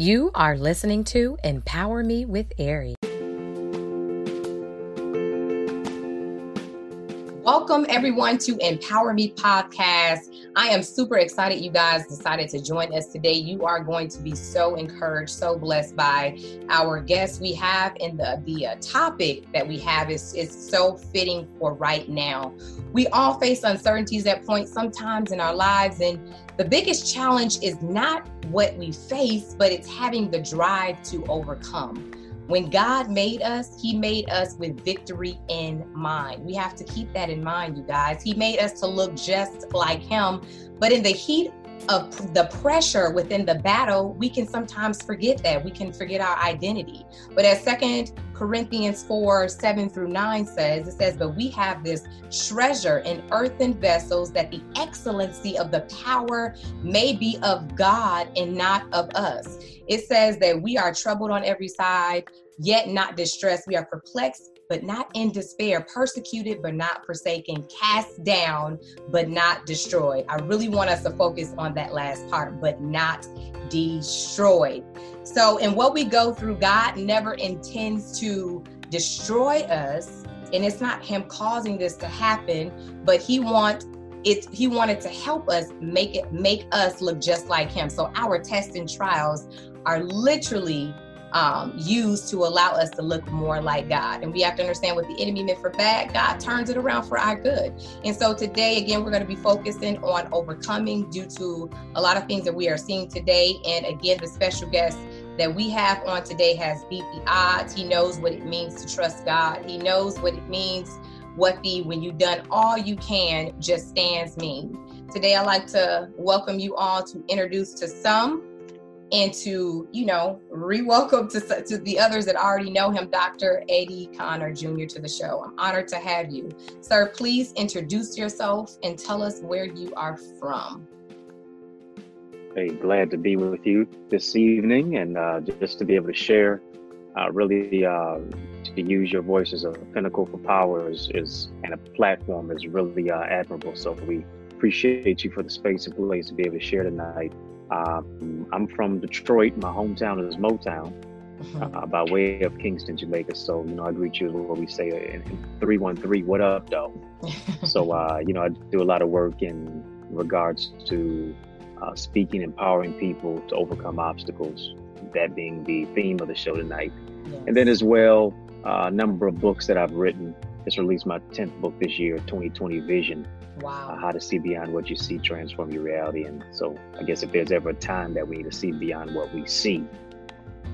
You are listening to Empower Me with Ari. Welcome, everyone, to Empower Me podcast. I am super excited you guys decided to join us today. You are going to be so encouraged, so blessed by our guests we have, and the, the uh, topic that we have is, is so fitting for right now. We all face uncertainties at points sometimes in our lives, and the biggest challenge is not what we face, but it's having the drive to overcome. When God made us, He made us with victory in mind. We have to keep that in mind, you guys. He made us to look just like Him, but in the heat of the pressure within the battle, we can sometimes forget that. We can forget our identity. But as Second Corinthians 4 7 through 9 says, it says, But we have this treasure in earthen vessels that the excellency of the power may be of God and not of us. It says that we are troubled on every side, yet not distressed. We are perplexed, but not in despair, persecuted, but not forsaken, cast down, but not destroyed. I really want us to focus on that last part, but not destroyed. So, in what we go through, God never intends to destroy us. And it's not him causing this to happen, but he wants it he wanted to help us make it make us look just like him so our tests and trials are literally um, used to allow us to look more like God. And we have to understand what the enemy meant for bad, God turns it around for our good. And so today, again, we're going to be focusing on overcoming due to a lot of things that we are seeing today. And again, the special guest that we have on today has beat the odds. He knows what it means to trust God. He knows what it means, what the when you've done all you can, just stands mean. Today, I'd like to welcome you all to introduce to some and to, you know, re-welcome to, to the others that already know him, Dr. Eddie Connor Jr. to the show. I'm honored to have you. Sir, please introduce yourself and tell us where you are from. Hey, glad to be with you this evening and uh, just to be able to share, uh, really uh, to use your voice as a pinnacle for power is, is and a platform is really uh, admirable. So we appreciate you for the space and place to be able to share tonight um, I'm from Detroit. My hometown is Motown, uh-huh. uh, by way of Kingston, Jamaica. So, you know, I greet you as what we say in, in 313, what up, though? so, uh, you know, I do a lot of work in regards to uh, speaking, empowering people to overcome obstacles, that being the theme of the show tonight. Yes. And then, as well, uh, a number of books that I've written. Just released my 10th book this year, 2020 Vision Wow. Uh, how to see beyond what you see, transform your reality. And so I guess if there's ever a time that we need to see beyond what we see,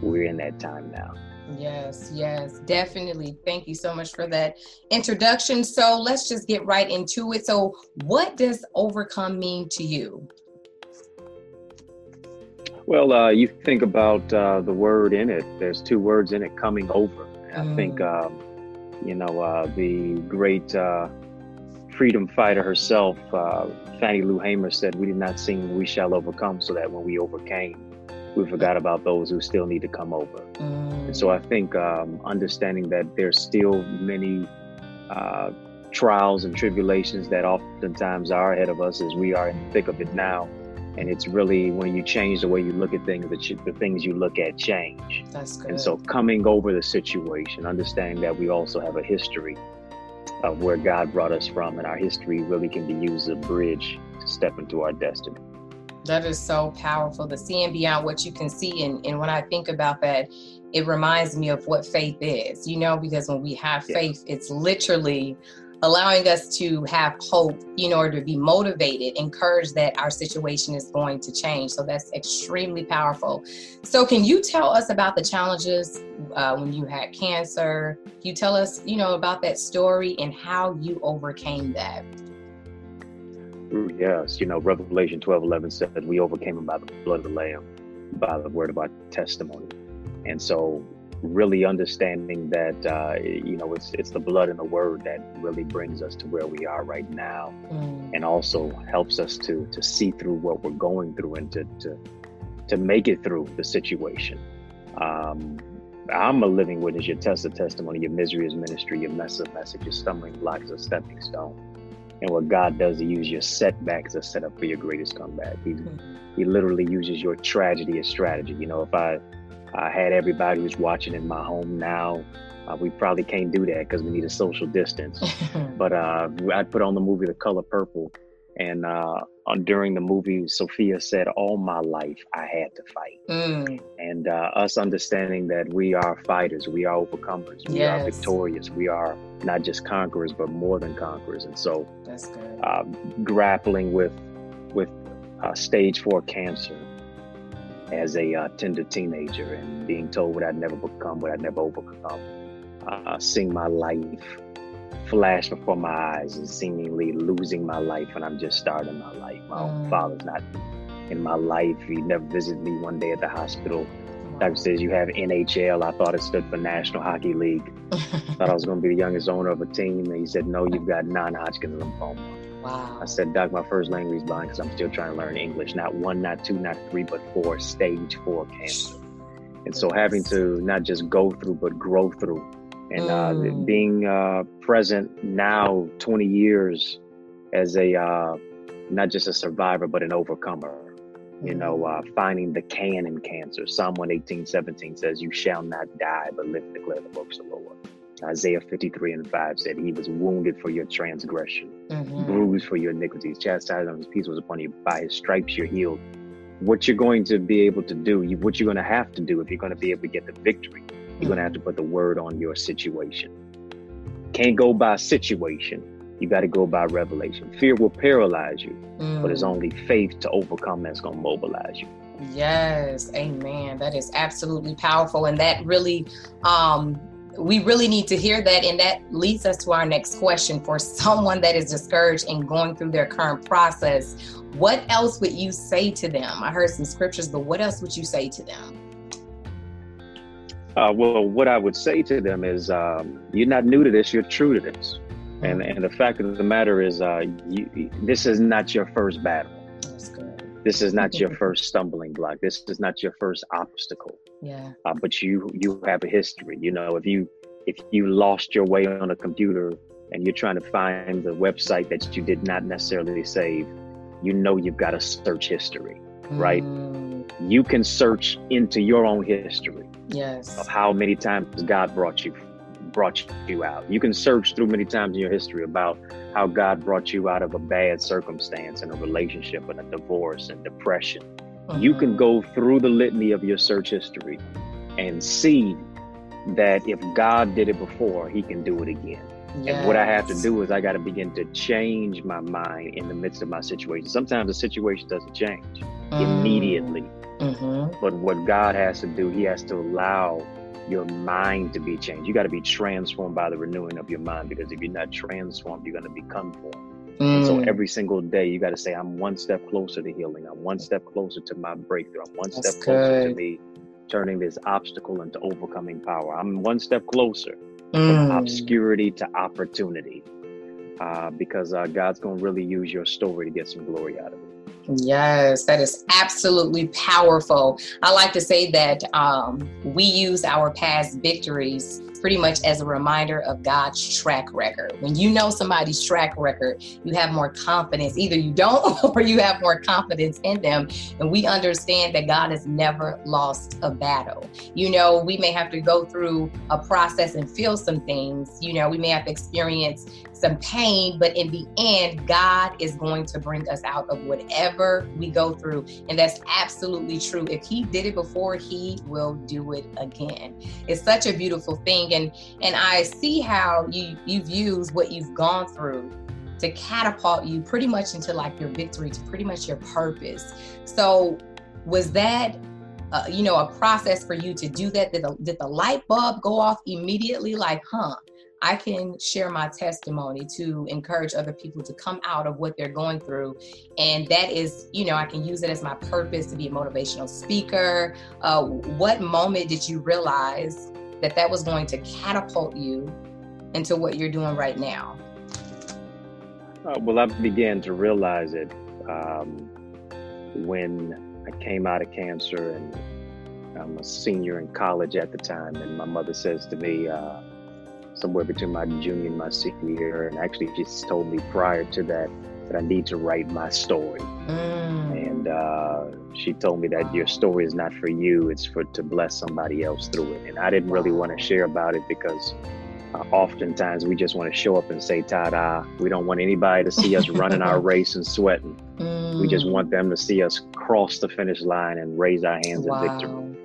we're in that time now. Yes, yes, definitely. Thank you so much for that introduction. So let's just get right into it. So, what does overcome mean to you? Well, uh, you think about uh, the word in it. There's two words in it coming over. Mm. I think, mm. um, you know, uh, the great uh, freedom fighter herself, uh, Fannie Lou Hamer, said, We did not sing We Shall Overcome, so that when we overcame, we forgot about those who still need to come over. Mm. And so I think um, understanding that there's still many uh, trials and tribulations that oftentimes are ahead of us as we are in the thick of it now. And it's really when you change the way you look at things, that you, the things you look at change. That's good. And so coming over the situation, understanding that we also have a history of where God brought us from, and our history really can be used as a bridge to step into our destiny. That is so powerful, the seeing beyond what you can see. And, and when I think about that, it reminds me of what faith is, you know, because when we have faith, it's literally allowing us to have hope in order to be motivated, encouraged that our situation is going to change. So that's extremely powerful. So, can you tell us about the challenges uh, when you had cancer? Can you tell us, you know, about that story and how you overcame that? Yes, you know, Revelation 12 11 said, We overcame him by the blood of the Lamb, by the word of our testimony. And so really understanding that uh, you know it's it's the blood and the word that really brings us to where we are right now, mm. and also helps us to to see through what we're going through and to to, to make it through the situation. Um, I'm a living witness. Your test of testimony, your misery is ministry, your mess of message, your stumbling block is a stepping stone. And what God does, He uses your setbacks as a setup for your greatest comeback. He, mm-hmm. he literally uses your tragedy as strategy. You know, if I, I had everybody who's watching in my home now, uh, we probably can't do that because we need a social distance. but uh, I put on the movie The Color Purple, and uh, during the movie, Sofia said, "All my life, I had to fight." Mm. And uh, us understanding that we are fighters, we are overcomers, we yes. are victorious, we are not just conquerors, but more than conquerors. And so, uh, grappling with with uh, stage four cancer as a uh, tender teenager, and being told what I'd never become, what I'd never overcome, uh, seeing my life flash before my eyes and seemingly losing my life when I'm just starting my life. My mm. father's not in my life. He never visited me one day at the hospital. Doctor says you have NHL. I thought it stood for National Hockey League. thought I was going to be the youngest owner of a team, and he said, "No, you've got non-Hodgkin lymphoma." Wow. I said, Doc, my first language is blind because I'm still trying to learn English. Not one, not two, not three, but four. Stage four cancer. And so having to not just go through, but grow through and uh, mm. being uh, present now 20 years as a uh, not just a survivor but an overcomer you know mm. uh, finding the can in cancer psalm 118 17 says you shall not die but live to declare the works of the lord isaiah 53 and 5 said he was wounded for your transgression mm-hmm. bruised for your iniquities chastisement of his peace was upon you by his stripes you're healed what you're going to be able to do what you're going to have to do if you're going to be able to get the victory you're going to have to put the word on your situation. Can't go by situation. You got to go by revelation. Fear will paralyze you, mm. but it's mm. only faith to overcome that's going to mobilize you. Yes, amen. That is absolutely powerful. And that really, um, we really need to hear that. And that leads us to our next question for someone that is discouraged and going through their current process. What else would you say to them? I heard some scriptures, but what else would you say to them? Uh, well, what I would say to them is, um, you're not new to this; you're true to this. And and the fact of the matter is, uh, you, this is not your first battle. This is not your first stumbling block. This is not your first obstacle. Yeah. Uh, but you you have a history. You know, if you if you lost your way on a computer and you're trying to find the website that you did not necessarily save, you know you've got a search history, right? Mm. You can search into your own history yes of how many times god brought you brought you out you can search through many times in your history about how god brought you out of a bad circumstance and a relationship and a divorce and depression mm-hmm. you can go through the litany of your search history and see that if god did it before he can do it again Yes. And what I have to do is I got to begin to change my mind in the midst of my situation. Sometimes the situation doesn't change mm. immediately. Mm-hmm. But what God has to do, He has to allow your mind to be changed. You got to be transformed by the renewing of your mind because if you're not transformed, you're going to be conformed. Mm. so every single day, you got to say, I'm one step closer to healing. I'm one step closer to my breakthrough. I'm one That's step closer good. to me turning this obstacle into overcoming power. I'm one step closer mm. from obscurity to opportunity uh, because uh, God's going to really use your story to get some glory out of it. Yes, that is absolutely powerful. I like to say that um, we use our past victories pretty much as a reminder of God's track record. When you know somebody's track record, you have more confidence. Either you don't or you have more confidence in them. And we understand that God has never lost a battle. You know, we may have to go through a process and feel some things. You know, we may have to experience some pain, but in the end, God is going to bring us out of whatever we go through. And that's absolutely true. If He did it before, He will do it again. It's such a beautiful thing. And and I see how you you've used what you've gone through to catapult you pretty much into like your victory, to pretty much your purpose. So was that uh, you know a process for you to do that did the, did the light bulb go off immediately like huh I can share my testimony to encourage other people to come out of what they're going through. And that is, you know, I can use it as my purpose to be a motivational speaker. Uh, what moment did you realize that that was going to catapult you into what you're doing right now? Uh, well, I began to realize it um, when I came out of cancer and I'm a senior in college at the time. And my mother says to me, uh, somewhere between my junior and my senior year. And actually, she told me prior to that that I need to write my story. Mm. And uh, she told me that your story is not for you; it's for to bless somebody else through it. And I didn't really want to share about it because uh, oftentimes we just want to show up and say ta-da. We don't want anybody to see us running our race and sweating. Mm. We just mm. want them to see us cross the finish line and raise our hands wow. in victory.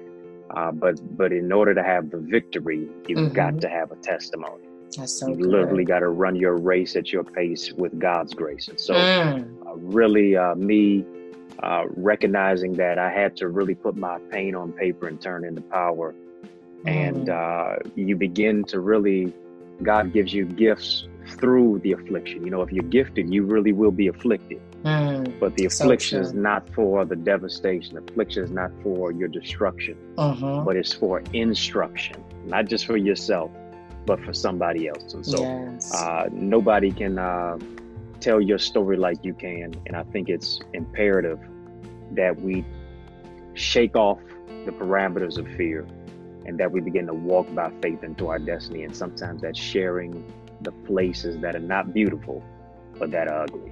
Uh, but but in order to have the victory, you've mm-hmm. got to have a testimony. That's so you literally got to run your race at your pace with God's grace. And so, mm. uh, really, uh, me uh, recognizing that I had to really put my pain on paper and turn into power. Mm. And uh, you begin to really, God gives you gifts through the affliction. You know, if you're gifted, you really will be afflicted. Mm, but the affliction so is not for the devastation. The affliction is not for your destruction, uh-huh. but it's for instruction, not just for yourself, but for somebody else. And so yes. uh, nobody can uh, tell your story like you can. And I think it's imperative that we shake off the parameters of fear and that we begin to walk by faith into our destiny. And sometimes that's sharing the places that are not beautiful, but that are ugly.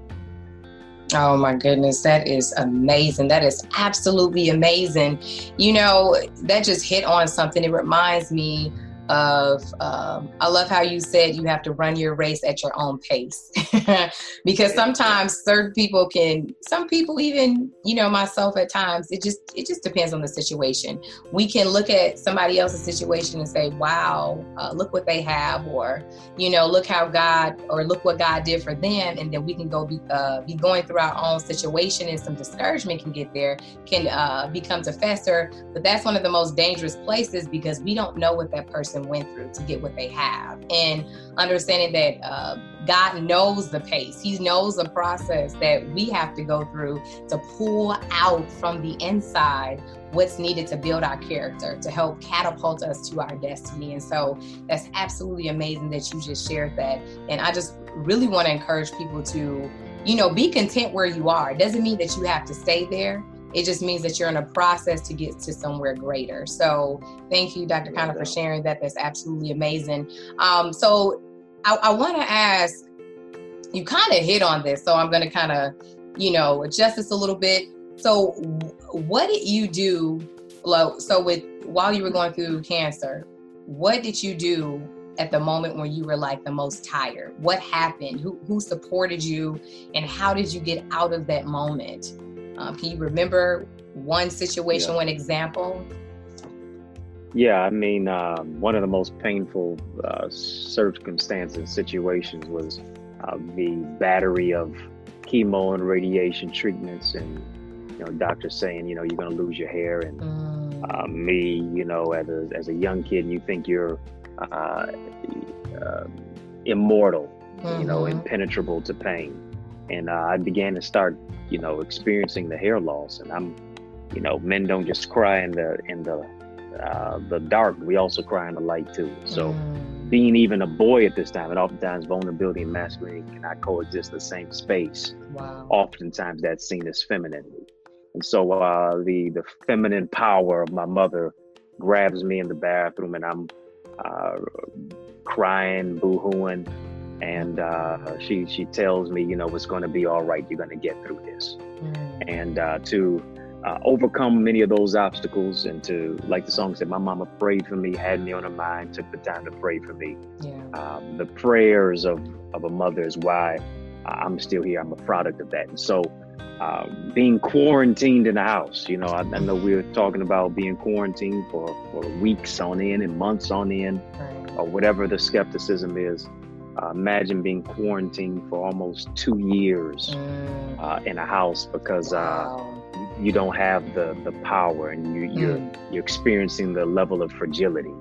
Oh my goodness, that is amazing. That is absolutely amazing. You know, that just hit on something. It reminds me of um, i love how you said you have to run your race at your own pace. Because sometimes certain people can some people even you know myself at times it just it just depends on the situation. We can look at somebody else's situation and say wow uh, look what they have or you know look how god or look what god did for them and then we can go be, uh, be going through our own situation and some discouragement can get there can uh, become to fester. But that's one of the most dangerous places because we don't know what that person person went through to get what they have. And understanding that uh, God knows the pace, He knows the process that we have to go through to pull out from the inside what's needed to build our character, to help catapult us to our destiny. And so that's absolutely amazing that you just shared that. And I just really want to encourage people to, you know, be content where you are. It doesn't mean that you have to stay there it just means that you're in a process to get to somewhere greater. So thank you, Dr. Connor, for sharing that. That's absolutely amazing. Um, so I, I want to ask, you kind of hit on this, so I'm going to kind of, you know, adjust this a little bit. So what did you do? So with while you were going through cancer, what did you do at the moment when you were like the most tired? What happened? Who who supported you, and how did you get out of that moment? Um, can you remember one situation, yeah. one example? Yeah, I mean, uh, one of the most painful uh, circumstances, situations was uh, the battery of chemo and radiation treatments, and you know, doctors saying, you know, you're going to lose your hair, and mm. Uh, me, you know, as a as a young kid, you think you're uh, uh, immortal, mm-hmm. you know, mm-hmm. impenetrable to pain, and I began to start you know, experiencing the hair loss. And I'm, you know, men don't just cry in the in the uh, the dark. We also cry in the light too. So, mm. being even a boy at this time, and oftentimes vulnerability and masculinity cannot coexist in the same space. Wow. Oftentimes that's seen as feminine. And so, uh, the the feminine power of my mother grabs me in the bathroom, and I'm uh, crying, boohooing and uh, she she tells me, you know, it's going to be all right. You're going to get through this, mm. and uh, to uh, overcome many of those obstacles, and to like the song said, my mama prayed for me, had me on her mind, took the time to pray for me. Yeah. Um, the prayers of of a mother is why I'm still here. I'm a product of that, and so. Uh, being quarantined in the house, you know, I, I, know we were talking about being quarantined for, for weeks on end and months on end, right. or whatever the skepticism is. Uh, imagine being quarantined for almost two years mm. uh, in a house because uh, you don't have the, the power and you, you're mm. you're experiencing the level of fragility,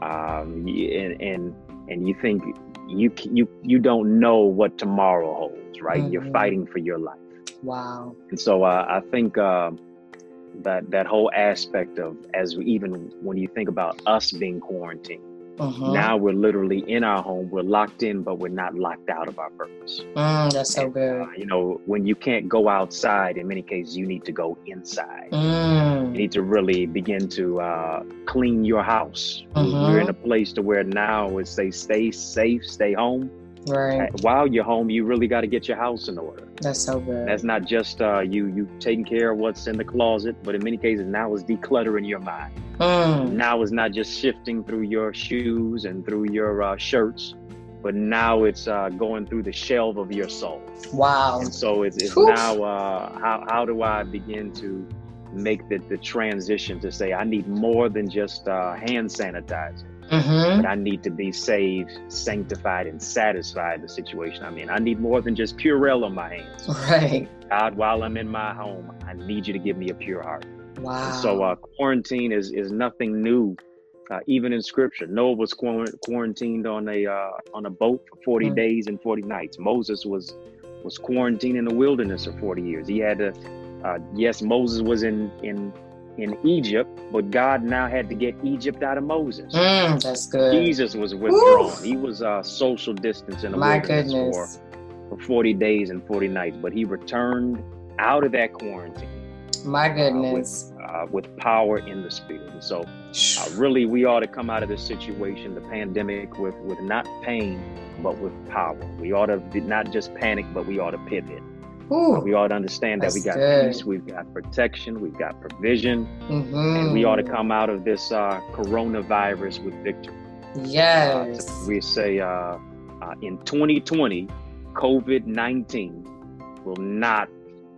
um, and, and and you think you you you don't know what tomorrow holds, right? Mm-hmm. You're fighting for your life. Wow. And so uh, I think uh, that that whole aspect of as even when you think about us being quarantined Mm-hmm. Now we're literally in our home. We're locked in, but we're not locked out of our purpose. Mm, that's so and, good. Uh, you know, when you can't go outside, in many cases, you need to go inside. Mm. You need to really begin to uh, clean your house. Mm-hmm. We're in a place to where now it's say stay safe, stay home. Right. While you're home, you really got to get your house in order. That's so good. That's not just uh, you you taking care of what's in the closet, but in many cases now it's decluttering your mind. Mm. Now it's not just shifting through your shoes and through your uh, shirts, but now it's uh, going through the shelf of your soul. Wow. And so it's, it's now uh, how how do I begin to make the, the transition to say I need more than just uh, hand sanitizer. Mm-hmm. But I need to be saved, sanctified, and satisfied the situation I'm in. I need more than just Purell on my hands. Right. God, while I'm in my home, I need you to give me a pure heart. Wow. And so uh, quarantine is is nothing new. Uh, even in scripture, Noah was quarantined on a uh, on a boat for 40 mm-hmm. days and 40 nights. Moses was was quarantined in the wilderness for 40 years. He had to uh, yes, Moses was in in in Egypt, but God now had to get Egypt out of Moses. Mm, that's good. Jesus was withdrawn. He was uh, social distance in the My wilderness goodness. for, for 40 days and 40 nights, but he returned out of that quarantine. My goodness. Uh, with, uh, with, power in the spirit. And so, uh, really, we ought to come out of this situation, the pandemic, with, with not pain, but with power. We ought to not just panic, but we ought to pivot. Ooh, we ought to understand that we got good. peace, we've got protection, we've got provision, mm-hmm. and we ought to come out of this uh, coronavirus with victory. Yes. Uh, we say uh, uh in 2020, COVID 19 will not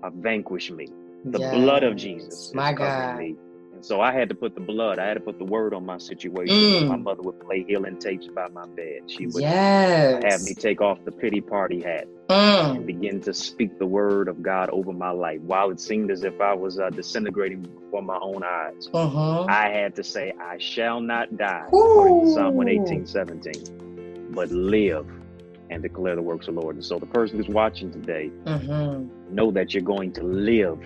uh, vanquish me. The yes. blood of Jesus My God. me And so I had to put the blood, I had to put the word on my situation. Mm. My mother would play healing tapes by my bed. She would yes. have me take off the pity party hat mm. and begin to speak the word of God over my life. While it seemed as if I was uh, disintegrating before my own eyes, uh-huh. I had to say, I shall not die, according to Psalm 118, 17, but live and declare the works of the Lord. And so the person who's watching today, mm-hmm. know that you're going to live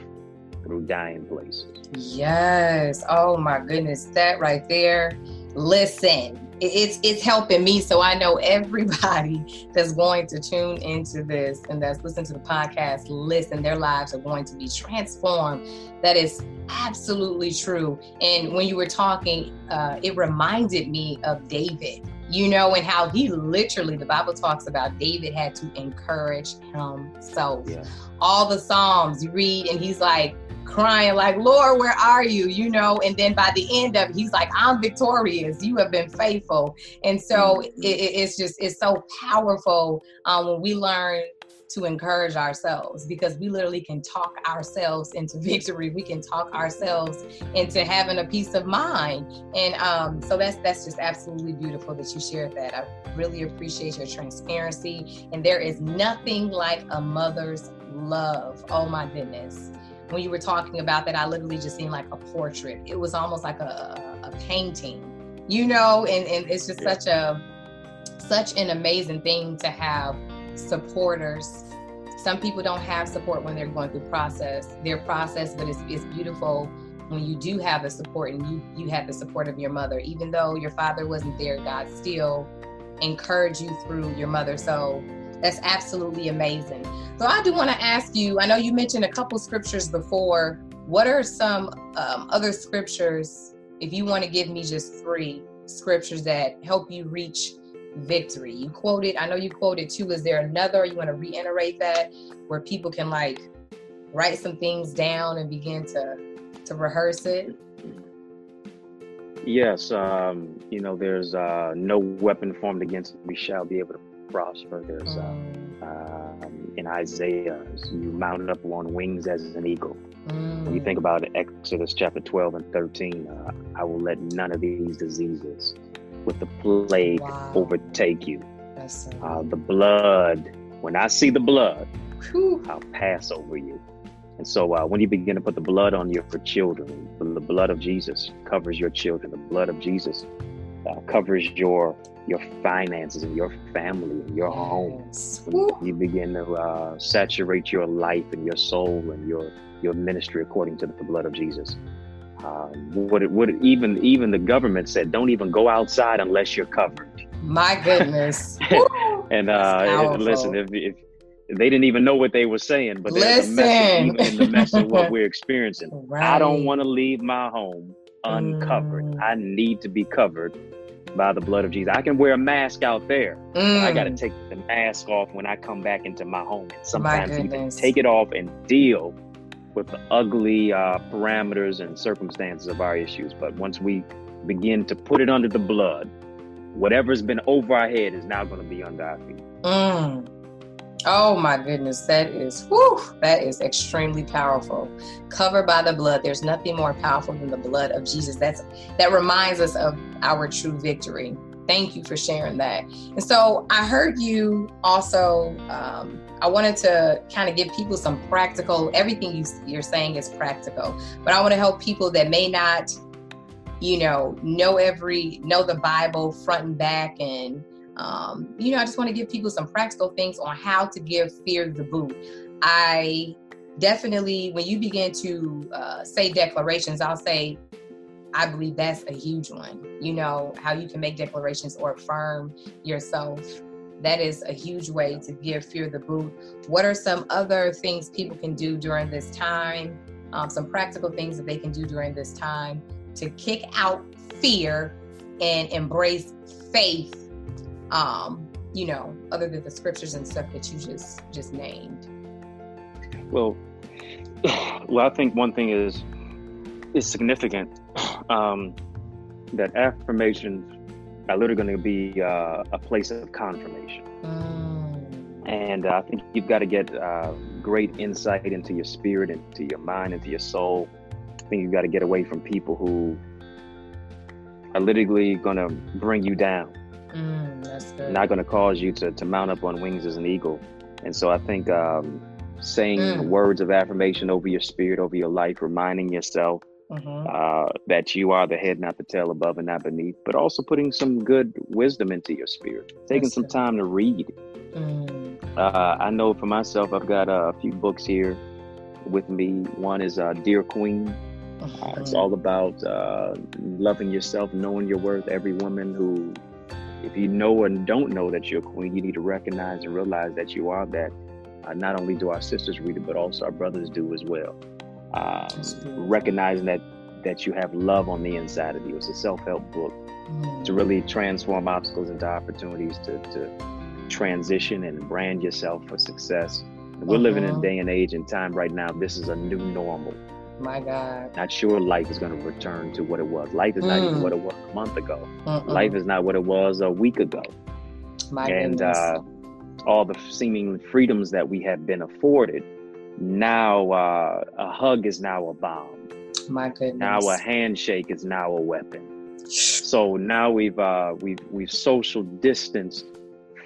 through dying places. Yes. Oh my goodness, that right there. Listen, it's it's helping me so i know everybody that's going to tune into this and that's listening to the podcast listen their lives are going to be transformed that is absolutely true and when you were talking uh, it reminded me of david you know and how he literally the bible talks about david had to encourage himself yeah. All the psalms you read and he's like crying like lord where are you? You know and then by the end of it he's like i'm victorious. You have been faithful. And so mm-hmm. it, it's just it's so powerful um, when we learn to encourage ourselves because we literally can talk ourselves into victory. We can talk ourselves into having a peace of mind. And um, so that's that's just absolutely beautiful that you shared that. I really appreciate your transparency and there is nothing like a mother's love oh my goodness when you were talking about that, I literally just seen like a portrait. It was almost like a, a painting, you know, and, and it's just yeah. such a such an amazing thing to have supporters. Some people don't have support when they're going through process, their process, but it's, it's beautiful when you do have the support and you you had the support of your mother, even though your father wasn't there, God still encouraged you through your mother. So that's absolutely amazing. So I do want to ask you. I know you mentioned a couple scriptures before. What are some um, other scriptures? If you want to give me just three scriptures that help you reach victory, you quoted. I know you quoted two. Is there another? You want to reiterate that where people can like write some things down and begin to to rehearse it. Yes, um, you know, there's uh, no weapon formed against we shall be able to prosper. There's uh, mm. um, in Isaiah, you mount up on wings as an eagle. Mm. When you think about Exodus chapter 12 and 13, uh, I will let none of these diseases with the plague wow. overtake you. Uh, the blood, when I see the blood, Whew. I'll pass over you. And so uh, when you begin to put the blood on your children, the blood of Jesus covers your children. The blood of Jesus uh, covers your your finances and your family and your home. You begin to uh, saturate your life and your soul and your your ministry according to the blood of Jesus. Uh, what it, what it, even even the government said, don't even go outside unless you're covered. My goodness. and uh, listen, if, if they didn't even know what they were saying, but there's a message in the mess of what we're experiencing. Right. I don't want to leave my home uncovered. Mm. I need to be covered by the blood of Jesus. I can wear a mask out there. Mm. I got to take the mask off when I come back into my home. And sometimes even take it off and deal with the ugly uh, parameters and circumstances of our issues. But once we begin to put it under the blood, whatever's been over our head is now going to be under our feet. Mm. Oh my goodness, that is whew, that is extremely powerful. Covered by the blood, there's nothing more powerful than the blood of Jesus. That's that reminds us of our true victory. Thank you for sharing that. And so I heard you also. Um, I wanted to kind of give people some practical. Everything you, you're saying is practical, but I want to help people that may not, you know, know every know the Bible front and back and um, you know, I just want to give people some practical things on how to give fear the boot. I definitely, when you begin to uh, say declarations, I'll say, I believe that's a huge one. You know, how you can make declarations or affirm yourself. That is a huge way to give fear the boot. What are some other things people can do during this time? Um, some practical things that they can do during this time to kick out fear and embrace faith um, you know, other than the scriptures and stuff that you just just named? Well, well, I think one thing is is significant um, that affirmations are literally going to be uh, a place of confirmation. Mm. And I think you've got to get uh, great insight into your spirit, into your mind, into your soul. I think you've got to get away from people who are literally going to bring you down. Mm. Not going to cause you to, to mount up on wings as an eagle. And so I think um, saying mm. words of affirmation over your spirit, over your life, reminding yourself mm-hmm. uh, that you are the head, not the tail, above and not beneath, but also putting some good wisdom into your spirit, taking that's some good. time to read. Mm. Uh, I know for myself, I've got a few books here with me. One is uh, Dear Queen. Uh, it's mm-hmm. all about uh, loving yourself, knowing your worth. Every woman who if you know and don't know that you're a queen, you need to recognize and realize that you are that. Uh, not only do our sisters read it, but also our brothers do as well. Um, recognizing that that you have love on the inside of you. It's a self-help book mm. to really transform obstacles into opportunities to, to transition and brand yourself for success. we're living in a uh-huh. day and age and time right now. This is a new normal. My God. Not sure life is going to return to what it was. Life is mm. not even mm. what it was a month ago. Mm-mm. Life is not what it was a week ago. My and uh, all the seeming freedoms that we have been afforded, now uh, a hug is now a bomb. My goodness. Now a handshake is now a weapon. So now we've uh, we've we've social distanced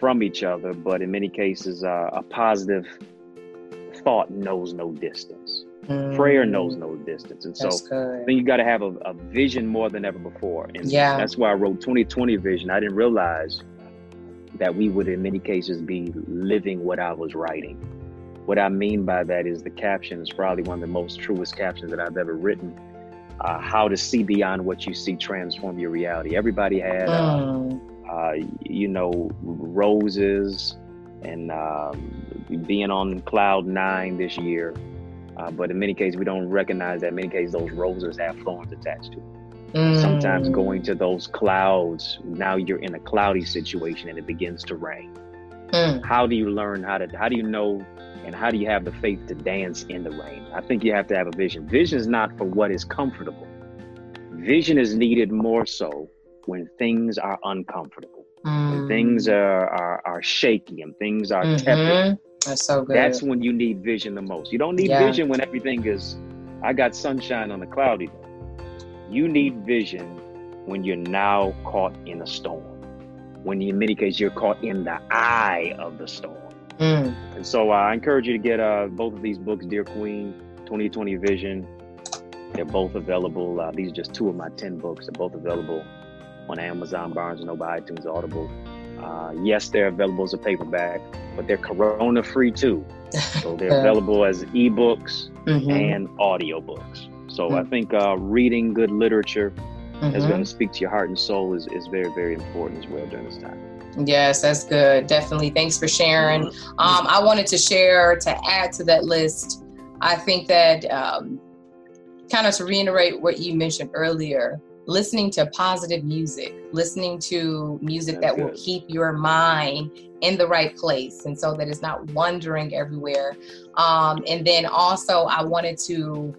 from each other, but in many cases, uh, a positive thought knows no distance. Mm. Prayer knows no distance. And so then you got to have a, a, vision more than ever before. And yeah. that's why I wrote 2020 vision. I didn't realize that we would, in many cases, be living what I was writing. What I mean by that is the caption is probably one of the most truest captions that I've ever written. Uh, how to see beyond what you see transform your reality. Everybody had, uh, mm. uh, you know, roses and um, being on cloud nine this year uh, but in many cases, we don't recognize that in many cases those roses have thorns attached to them. Mm. Sometimes going to those clouds, now you're in a cloudy situation and it begins to rain. Mm. How do you learn how to, how do you know and how do you have the faith to dance in the rain? I think you have to have a vision. Vision is not for what is comfortable. Vision is needed more so when things are uncomfortable, mm. when things are, are, are shaky and things are mm-hmm. tepid that's so good. That's when you need vision the most. You don't need yeah. vision when everything is, I got sunshine on a cloudy day. You need vision when you're now caught in a storm. When in many cases you're caught in the eye of the storm. Mm. And so uh, I encourage you to get uh, both of these books, Dear Queen, 2020 Vision. They're both available. Uh, these are just two of my 10 books. They're both available on Amazon, Barnes & Noble, iTunes, Audible. Uh, yes, they're available as a paperback, but they're corona free too. So they're available as ebooks mm-hmm. and audiobooks. So mm-hmm. I think uh, reading good literature mm-hmm. that's going to speak to your heart and soul is, is very, very important as well during this time. Yes, that's good. Definitely. Thanks for sharing. Mm-hmm. Um, I wanted to share to add to that list. I think that um, kind of to reiterate what you mentioned earlier, listening to positive music, listening to music that's that will keep your mind in the right place and so that it's not wandering everywhere. Um, and then also, I wanted to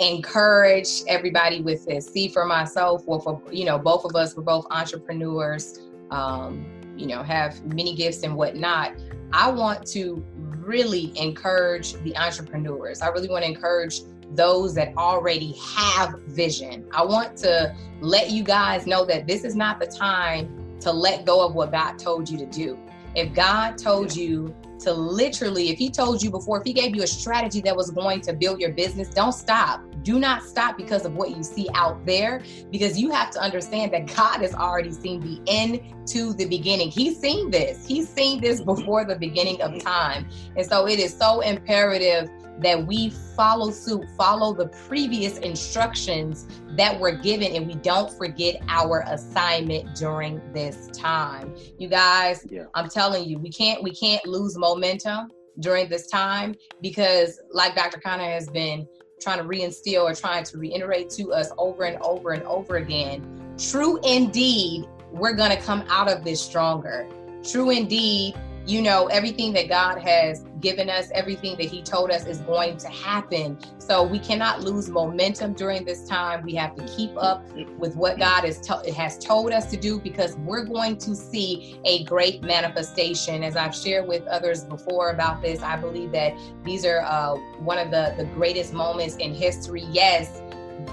encourage everybody with this. See for myself, well, for you know, both of us, we're both entrepreneurs. Um, you know, have many gifts and whatnot. I want to really encourage the entrepreneurs. I really want to encourage those that already have vision. I want to let you guys know that this is not the time to let go of what God told you to do. If God told you to literally, if He told you before, if He gave you a strategy that was going to build your business, don't stop. Do not stop because of what you see out there, because you have to understand that God has already seen the end to the beginning. He's seen this, He's seen this mm-hmm. before the beginning of mm-hmm. time. And so it is so imperative that we follow suit, follow the previous instructions that were given, and we don't forget our assignment during this time. You guys, yeah. I'm telling you, we can't we can't lose momentum during this time because, like Dr. Connor has been trying to reinstill or trying to reiterate to us over and over and over again, true indeed, we're gonna come out of this stronger. True indeed, you know, everything that God has given us, everything that He told us is going to happen. So we cannot lose momentum during this time. We have to keep up with what God has, to- has told us to do because we're going to see a great manifestation. As I've shared with others before about this, I believe that these are uh, one of the, the greatest moments in history. Yes,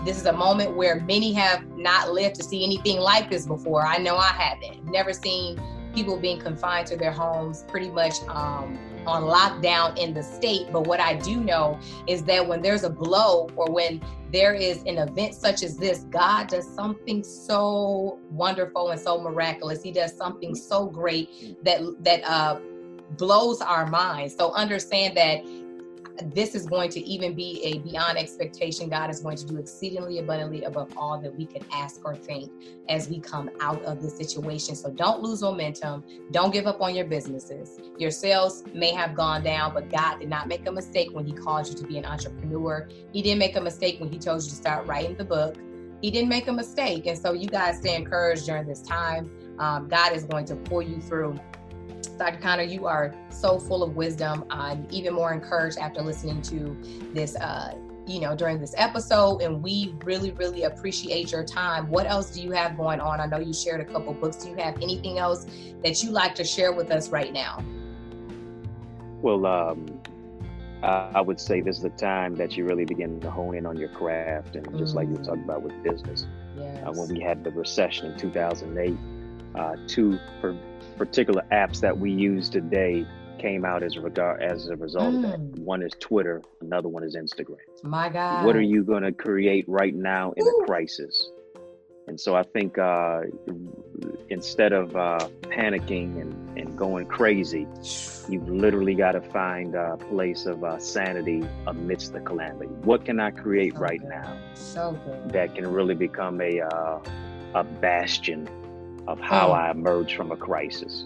this is a moment where many have not lived to see anything like this before. I know I haven't. Never seen people being confined to their homes pretty much um, on lockdown in the state. But what I do know is that when there's a blow or when there is an event such as this, God does something so wonderful and so miraculous. He does something so great that that uh, blows our minds. So understand that this is going to even be a beyond expectation. God is going to do exceedingly abundantly above all that we could ask or think as we come out of this situation. So don't lose momentum. Don't give up on your businesses. Your sales may have gone down, but God did not make a mistake when He called you to be an entrepreneur. He didn't make a mistake when He told you to start writing the book. He didn't make a mistake. And so you guys stay encouraged during this time. Um, God is going to pull you through Dr. Connor, you are so full of wisdom. I'm even more encouraged after listening to this, uh, you know, during this episode. And we really, really appreciate your time. What else do you have going on? I know you shared a couple books. Do you have anything else that you like to share with us right now? Well, um, I would say this is the time that you really begin to hone in on your craft, and just mm. like you talked about with business. Yes. Uh, when we had the recession in 2008, uh, two for particular apps that we use today came out as a regard as a result mm. of that. Mm. One is Twitter, another one is Instagram. My God. What are you going to create right now in Ooh. a crisis? And so I think uh, instead of uh, panicking and, and going crazy, you've literally got to find a place of uh, sanity amidst the calamity. What can I create so right good. now so that can really become a uh, a bastion of how mm. I emerge from a crisis.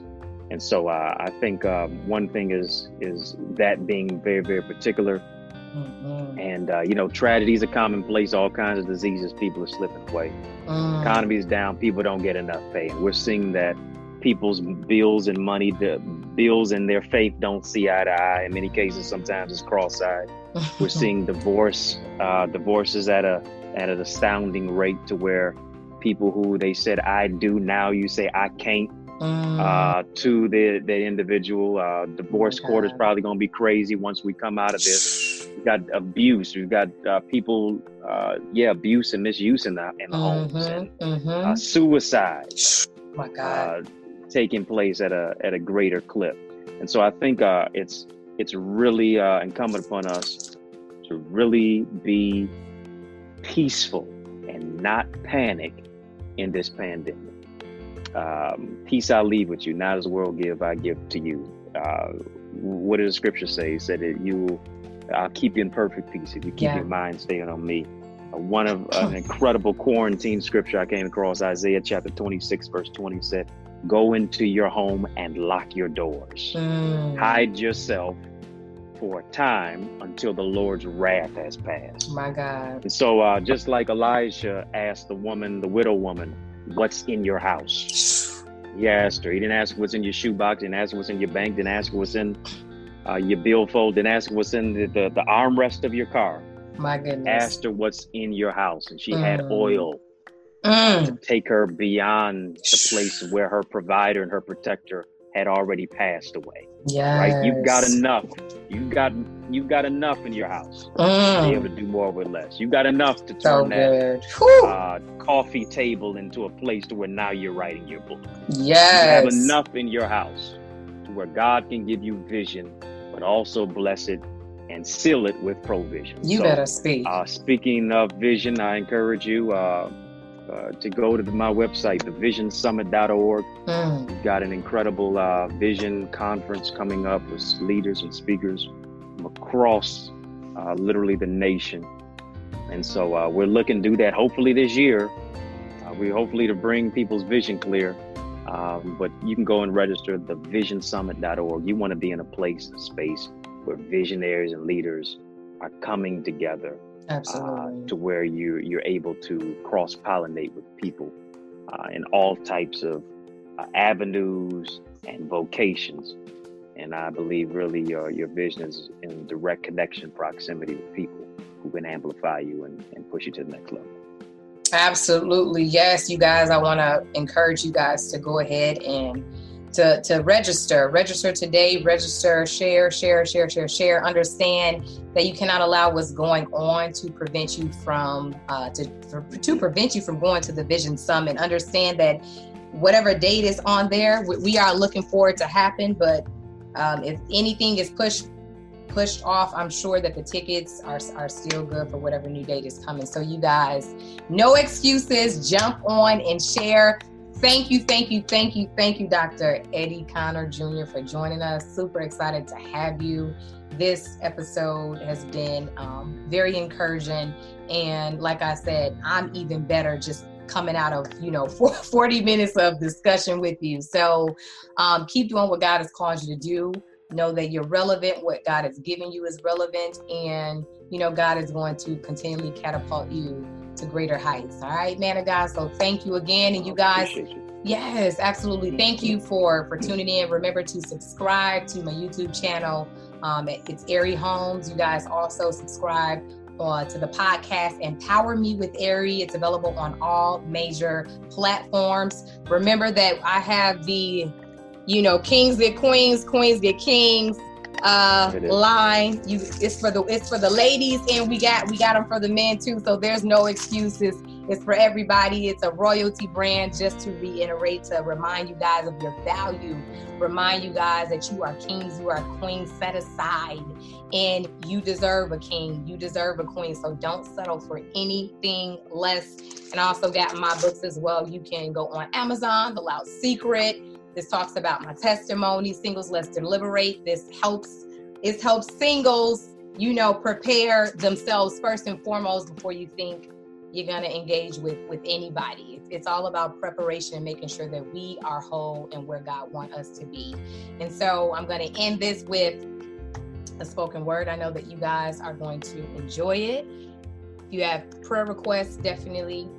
And so uh, I think um, one thing is is that being very very particular, mm-hmm. and uh, you know tragedies are commonplace. All kinds of diseases, people are slipping away. Mm. Economy is down. People don't get enough pay, we're seeing that people's bills and money, the bills and their faith don't see eye to eye. In many cases, sometimes it's cross-eyed. we're seeing divorce, uh, divorces at a at an astounding rate to where people who they said I do now you say I can't mm. uh, to the the individual. Uh, divorce court is probably going to be crazy once we come out of this. We've got abuse. We've got uh, people, uh, yeah, abuse and misuse in the in the mm-hmm, homes, and mm-hmm. Uh, suicide. Oh my God, uh, taking place at a at a greater clip, and so I think it's it's really incumbent upon us to really be peaceful and not panic in this pandemic. Um, peace I leave with you, not as the world give, I give to you. Uh, what does the scripture say? It said that you, I'll keep you in perfect peace if you keep yeah. your mind staying on me. one of an incredible quarantine scripture I came across, Isaiah chapter 26, verse 20 said, Go into your home and lock your doors. Mm. Hide yourself for a time until the Lord's wrath has passed. My God. And so, uh, just like Elijah asked the woman, the widow woman, What's in your house? He asked her. He didn't ask what's in your shoebox, didn't ask what's in your bank, didn't ask what's in uh, your billfold, didn't ask what's in the, the, the armrest of your car. My goodness. Asked her what's in your house, and she mm. had oil mm. to take her beyond the place where her provider and her protector had already passed away. Yeah. Right? You've got enough. You've got you've got enough in your house mm. to be able to do more with less. You've got enough to turn so that uh, coffee table into a place to where now you're writing your book. Yes. You have enough in your house to where God can give you vision, but also bless it and seal it with provision. You so, better speak. Uh, speaking of vision, I encourage you. Uh, uh, to go to my website, thevisionsummit.org. Mm. We've got an incredible uh, vision conference coming up with leaders and speakers from across uh, literally the nation. And so uh, we're looking to do that hopefully this year. Uh, we hopefully to bring people's vision clear. Um, but you can go and register thevisionsummit.org. You want to be in a place, a space where visionaries and leaders are coming together Absolutely. Uh, to where you you're able to cross pollinate with people uh, in all types of uh, avenues and vocations. And I believe really your your vision is in direct connection, proximity with people who can amplify you and, and push you to the next level. Absolutely. Yes, you guys, I want to encourage you guys to go ahead and to, to register. Register today, register, share, share, share, share, share. Understand that you cannot allow what's going on to prevent you from uh, to to prevent you from going to the Vision Summit. Understand that whatever date is on there, we, are looking forward to happen. But um, if anything is pushed pushed off, I'm sure that the tickets are, are still good for whatever new date is coming. So you guys, no excuses. Jump on and share. Thank you, thank you, thank you, thank you, Dr. Eddie Connor Jr. for joining us. Super excited to have you. This episode has been um, very encouraging. And like I said, I'm even better just coming out of, you know, 40 minutes of discussion with you. So um, keep doing what God has called you to do. Know that you're relevant. What God has given you is relevant. And, you know, God is going to continually catapult you to greater heights. All right, man of God. So thank you again. And you guys, you. yes, absolutely. Thank you for for tuning in. Remember to subscribe to my YouTube channel. Um, it's Ari Homes. You guys also subscribe uh, to the podcast Empower Me with Ari. It's available on all major platforms. Remember that I have the, you know, Kings get Queens, Queens get Kings uh line you it's for the it's for the ladies and we got we got them for the men too so there's no excuses. It's for everybody. It's a royalty brand just to reiterate to remind you guys of your value. Remind you guys that you are kings you are queens set aside and you deserve a king. You deserve a queen so don't settle for anything less. And I also got my books as well. You can go on amazon the loud secret this talks about my testimony, singles let's deliberate. This helps, it helps singles, you know, prepare themselves first and foremost before you think you're going to engage with with anybody. It's, all about preparation and making sure that we are whole and where God wants us to be. And so I'm going to end this with a spoken word. I know that you guys are going to enjoy it. If you have prayer requests, definitely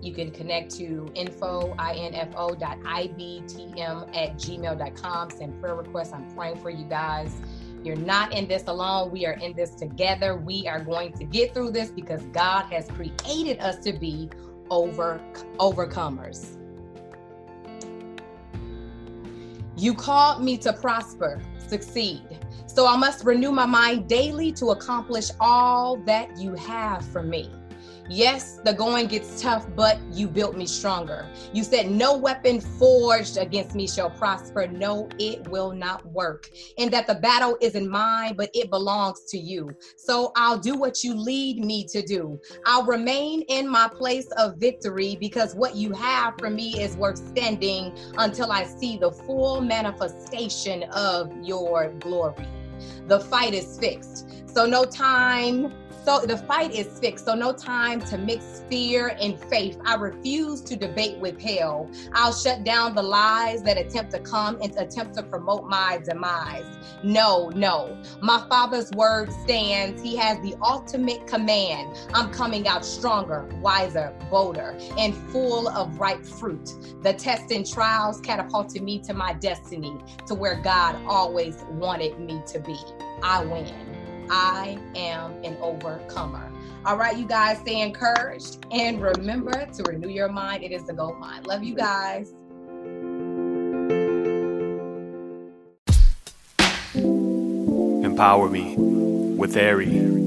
you can connect to info, info dot ibtm at gmail.com. Send prayer requests. I'm praying for you guys. You're not in this alone. We are in this together. We are going to get through this because God has created us to be over overcomers. You called me to prosper, succeed. So I must renew my mind daily to accomplish all that you have for me. Yes, the going gets tough, but you built me stronger. You said, No weapon forged against me shall prosper. No, it will not work. And that the battle isn't mine, but it belongs to you. So I'll do what you lead me to do. I'll remain in my place of victory because what you have for me is worth standing until I see the full manifestation of your glory. The fight is fixed. So no time So the fight is fixed. So no time to mix fear and faith. I refuse to debate with hell. I'll shut down the lies that attempt to come and attempt to promote my demise. No, no. My father's word stands. He has the ultimate command. I'm coming out stronger, wiser, bolder, and full of ripe fruit. The tests and trials catapulted me to my destiny, to where God always wanted me to be. I win. I am an overcomer. All right, you guys, stay encouraged and remember to renew your mind. It is the gold mine. Love you guys. Empower Me with Ari.